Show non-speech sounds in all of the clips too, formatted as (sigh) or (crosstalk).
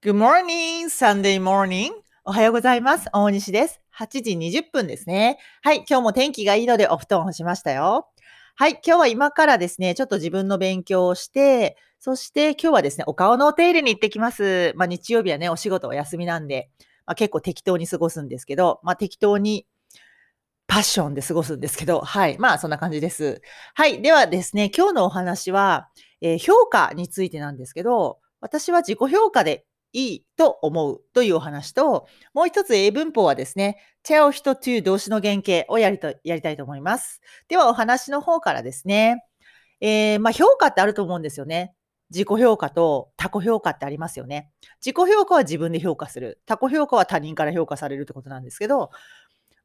Good morning, Sunday morning. おはようございます。大西です。8時20分ですね。はい、今日も天気がいいのでお布団を干しましたよ。はい、今日は今からですね、ちょっと自分の勉強をして、そして今日はですね、お顔のお手入れに行ってきます。まあ日曜日はね、お仕事お休みなんで、まあ、結構適当に過ごすんですけど、まあ適当にパッションで過ごすんですけど、はい。まあ、そんな感じです。はい。ではですね、今日のお話は、えー評価についてなんですけど、私は自己評価でいいと思うというお話と、もう一つ英文法はですね、tell 人 to 動詞の原型をやりとやりたいと思います。では、お話の方からですね、えーまあ、評価ってあると思うんですよね。自己評価と他己評価ってありますよね。自己評価は自分で評価する。他己評価は他人から評価されるってことなんですけど、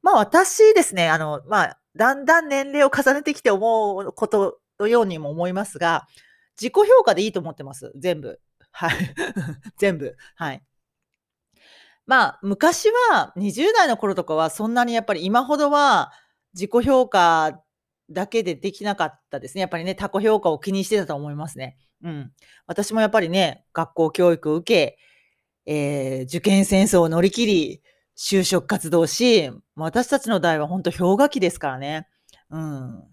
まあ私ですね、あの、まあ、だんだん年齢を重ねてきて思うことのようにも思いますが、自己評価でいいと思ってます。全部。はい。(laughs) 全部。はい。まあ、昔は、20代の頃とかは、そんなにやっぱり今ほどは、自己評価だけでできなかったですね。やっぱりね、他己評価を気にしてたと思いますね。うん。私もやっぱりね、学校教育を受け、えー受験戦争を乗り切り、就職活動し、私たちの代は本当氷河期ですからね。うん。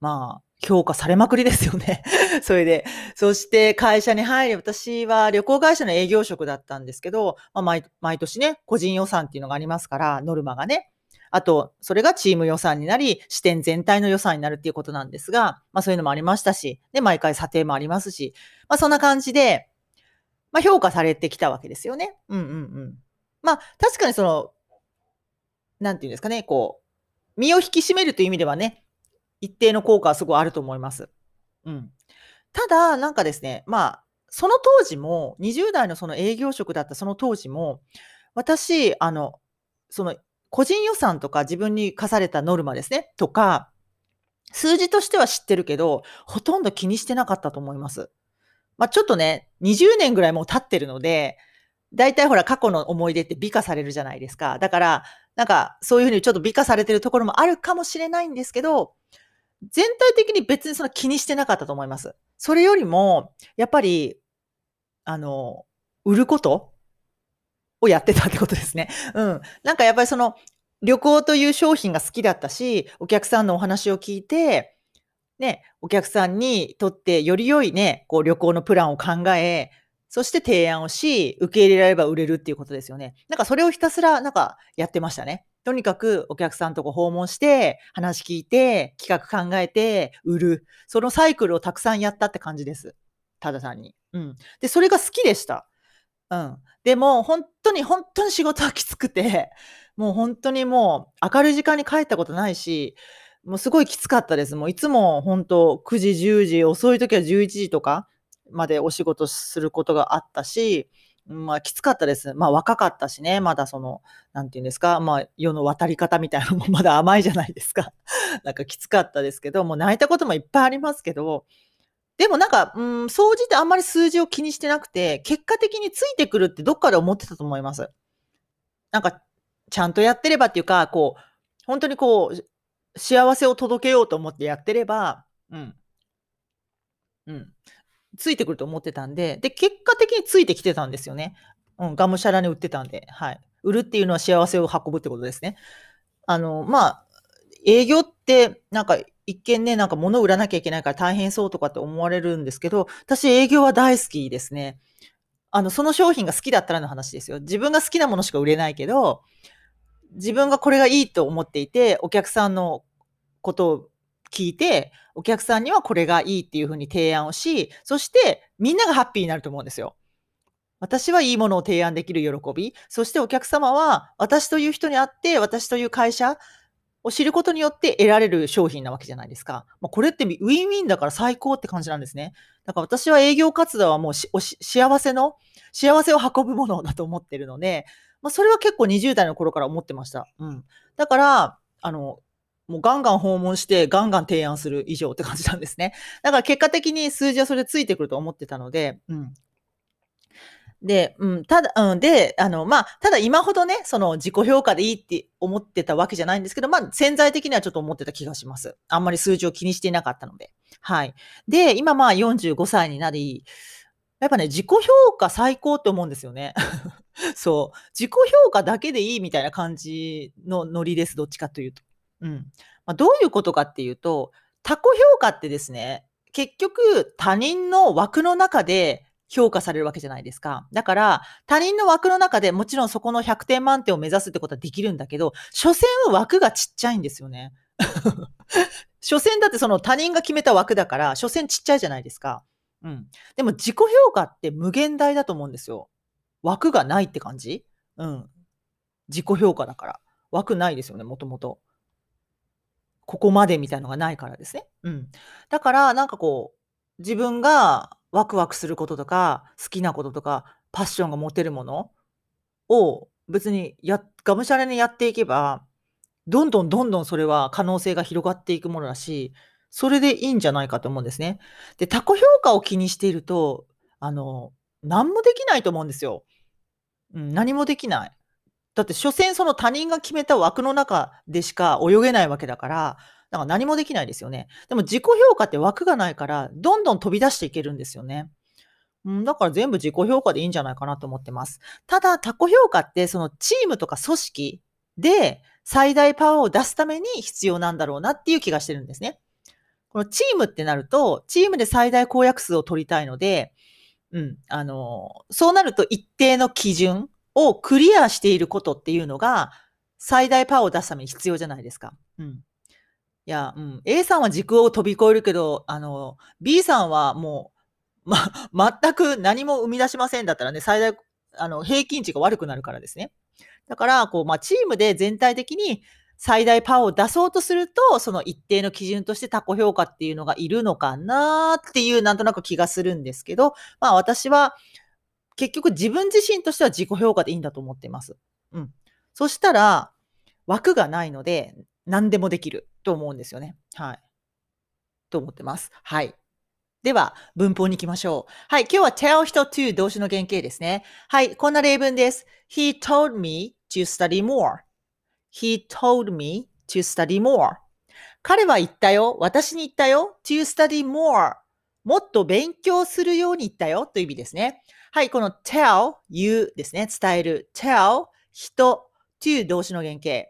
まあ、評価されまくりですよね。(laughs) それで。そして会社に入り、私は旅行会社の営業職だったんですけど、まあ、毎毎年ね、個人予算っていうのがありますから、ノルマがね。あと、それがチーム予算になり、支店全体の予算になるっていうことなんですが、まあそういうのもありましたし、で、毎回査定もありますし、まあそんな感じで、まあ評価されてきたわけですよね。うんうんうん。まあ確かにその、なんていうんですかね、こう、身を引き締めるという意味ではね、一定の効果はすごいあると思います。うん。ただ、なんかですね、まあ、その当時も、20代のその営業職だったその当時も、私、あの、その、個人予算とか自分に課されたノルマですね、とか、数字としては知ってるけど、ほとんど気にしてなかったと思います。まあ、ちょっとね、20年ぐらいもう経ってるので、大体ほら過去の思い出って美化されるじゃないですか。だから、なんかそういうふうにちょっと美化されてるところもあるかもしれないんですけど、全体的に別にその気にしてなかったと思います。それよりも、やっぱり、あの、売ることをやってたってことですね。うん。なんかやっぱりその、旅行という商品が好きだったし、お客さんのお話を聞いて、ね、お客さんにとってより良いね、こう旅行のプランを考え、そして提案をし、受け入れられれば売れるっていうことですよね。なんかそれをひたすらなんかやってましたね。とにかくお客さんとこ訪問して、話聞いて、企画考えて、売る。そのサイクルをたくさんやったって感じです。ただ単に。うん。で、それが好きでした。うん。でも、本当に本当に仕事はきつくて、もう本当にもう明るい時間に帰ったことないし、もうすごいきつかったです。もういつも本当9時、10時、遅い時は11時とかまでお仕事することがあったし、まあきつかったです。まあ若かったしね、まだその、なんていうんですか、まあ世の渡り方みたいなのも (laughs) まだ甘いじゃないですか。(laughs) なんかきつかったですけど、もう泣いたこともいっぱいありますけど、でもなんか、うん、総じてあんまり数字を気にしてなくて、結果的についてくるってどっかで思ってたと思います。なんか、ちゃんとやってればっていうか、こう、本当にこう、幸せを届けようと思ってやってれば、うん。うん。ついてくると思ってたんで、で、結果的についてきてたんですよね。うん、がむしゃらに売ってたんで、はい。売るっていうのは幸せを運ぶってことですね。あの、まあ、営業って、なんか、一見ね、なんか物を売らなきゃいけないから大変そうとかって思われるんですけど、私営業は大好きですね。あの、その商品が好きだったらの話ですよ。自分が好きなものしか売れないけど、自分がこれがいいと思っていて、お客さんのことを聞いて、お客さんにはこれがいいっていうふうに提案をし、そしてみんながハッピーになると思うんですよ。私はいいものを提案できる喜び、そしてお客様は私という人に会って、私という会社を知ることによって得られる商品なわけじゃないですか。まあ、これってウィンウィンだから最高って感じなんですね。だから私は営業活動はもう幸せの、幸せを運ぶものだと思ってるので、まあ、それは結構20代の頃から思ってました。うん。だから、あの、もうガンガン訪問してガンガン提案する以上って感じなんですね。(laughs) だから結果的に数字はそれでついてくると思ってたので、うん。で、うん、ただ、うん、で、あの、まあ、ただ今ほどね、その自己評価でいいって思ってたわけじゃないんですけど、まあ、潜在的にはちょっと思ってた気がします。あんまり数字を気にしていなかったので。はい。で、今まあ45歳になり、やっぱね、自己評価最高って思うんですよね。(laughs) そう。自己評価だけでいいみたいな感じのノリです。どっちかというと。うん。まあ、どういうことかっていうと、他己評価ってですね、結局他人の枠の中で評価されるわけじゃないですか。だから、他人の枠の中でもちろんそこの100点満点を目指すってことはできるんだけど、所詮は枠がちっちゃいんですよね。(laughs) 所詮だってその他人が決めた枠だから、所詮ちっちゃいじゃないですか。うん。でも自己評価って無限大だと思うんですよ。枠がないって感じ？うん。自己評価だから。枠ないですよね、もともと。ここまでみたいのがないからですね。うん。だから、なんかこう、自分がワクワクすることとか、好きなこととか、パッションが持てるものを別にやがむしゃらにやっていけば、どんどんどんどんそれは可能性が広がっていくものだし、それでいいんじゃないかと思うんですね。で、他己評価を気にしていると、あの、何もできないと思うんですよ。うん、何もできない。だって、所詮その他人が決めた枠の中でしか泳げないわけだから、だか何もできないですよね。でも自己評価って枠がないから、どんどん飛び出していけるんですよね。うん、だから全部自己評価でいいんじゃないかなと思ってます。ただ、他己評価ってそのチームとか組織で最大パワーを出すために必要なんだろうなっていう気がしてるんですね。このチームってなると、チームで最大公約数を取りたいので、うん、あの、そうなると一定の基準をクリアしていることっていうのが、最大パワーを出すために必要じゃないですか。うん。いや、うん。A さんは時空を飛び越えるけど、あの、B さんはもう、ま、全く何も生み出しませんだったらね、最大、あの、平均値が悪くなるからですね。だから、こう、まあ、チームで全体的に最大パワーを出そうとすると、その一定の基準としてタコ評価っていうのがいるのかなっていうなんとなく気がするんですけど、まあ私は結局自分自身としては自己評価でいいんだと思っています。うん。そしたら枠がないので何でもできると思うんですよね。はい。と思ってます。はい。では、文法に行きましょう。はい。今日は tell 人 to 動詞の原型ですね。はい。こんな例文です。He told me to study more. He told me to study more. 彼は言ったよ。私に言ったよ。to study more. もっと勉強するように言ったよ。という意味ですね。はい。この tell, you ですね。伝える。tell, 人、to 動詞の原型。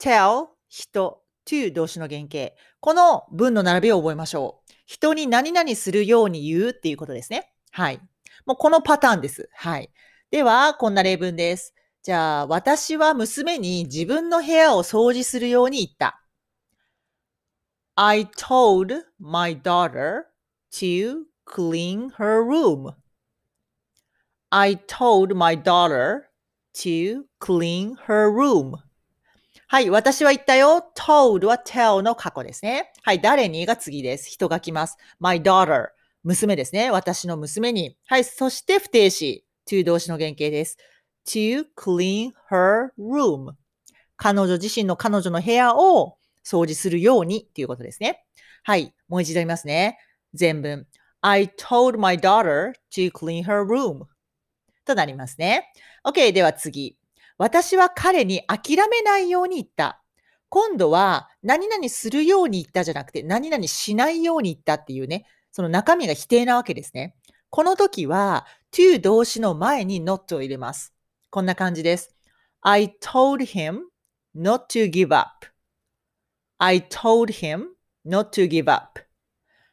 tell, 人、to 動詞の原型。この文の並びを覚えましょう。人に何々するように言うっていうことですね。はい。もうこのパターンです。はい。では、こんな例文です。じゃあ、私は娘に自分の部屋を掃除するように言った。I told my daughter to clean her room. I told my daughter to clean her room. はい、私は言ったよ。told は tell の過去ですね。はい、誰にが次です。人が来ます。my daughter 娘ですね。私の娘に。はい、そして不定詞。to 動詞の原型です。to clean her room 彼女自身の彼女の部屋を掃除するようにっていうことですね。はい。もう一度言いますね。全文。I told my daughter to clean her room となりますね。OK。では次。私は彼に諦めないように言った。今度は何々するように言ったじゃなくて何々しないように言ったっていうね、その中身が否定なわけですね。この時は to 動詞の前に not を入れます。こんな感じです。I told him not to give up. I told him not to give up.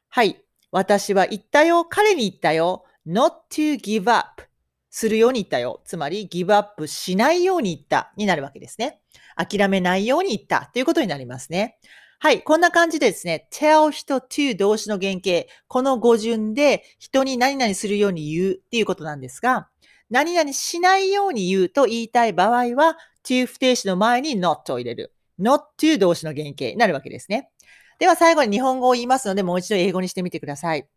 はい。私は言ったよ。彼に言ったよ。not to give up. するように言ったよ。つまり、give up しないように言ったになるわけですね。諦めないように言ったということになりますね。はい。こんな感じでですね、tell 人 to 動詞の原型。この語順で人に何々するように言うっていうことなんですが、何々しないように言うと言いたい場合は、to 不定詞の前に not を入れる。not to 動詞の原型になるわけですね。では最後に日本語を言いますので、もう一度英語にしてみてください。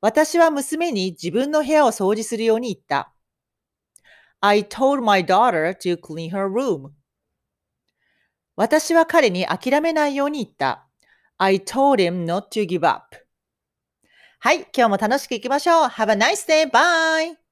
私は娘に自分の部屋を掃除するように言った。I told my daughter to clean her room. 私は彼に諦めないように言った。I told him not to give up. はい、今日も楽しくいきましょう。Have a nice day. Bye!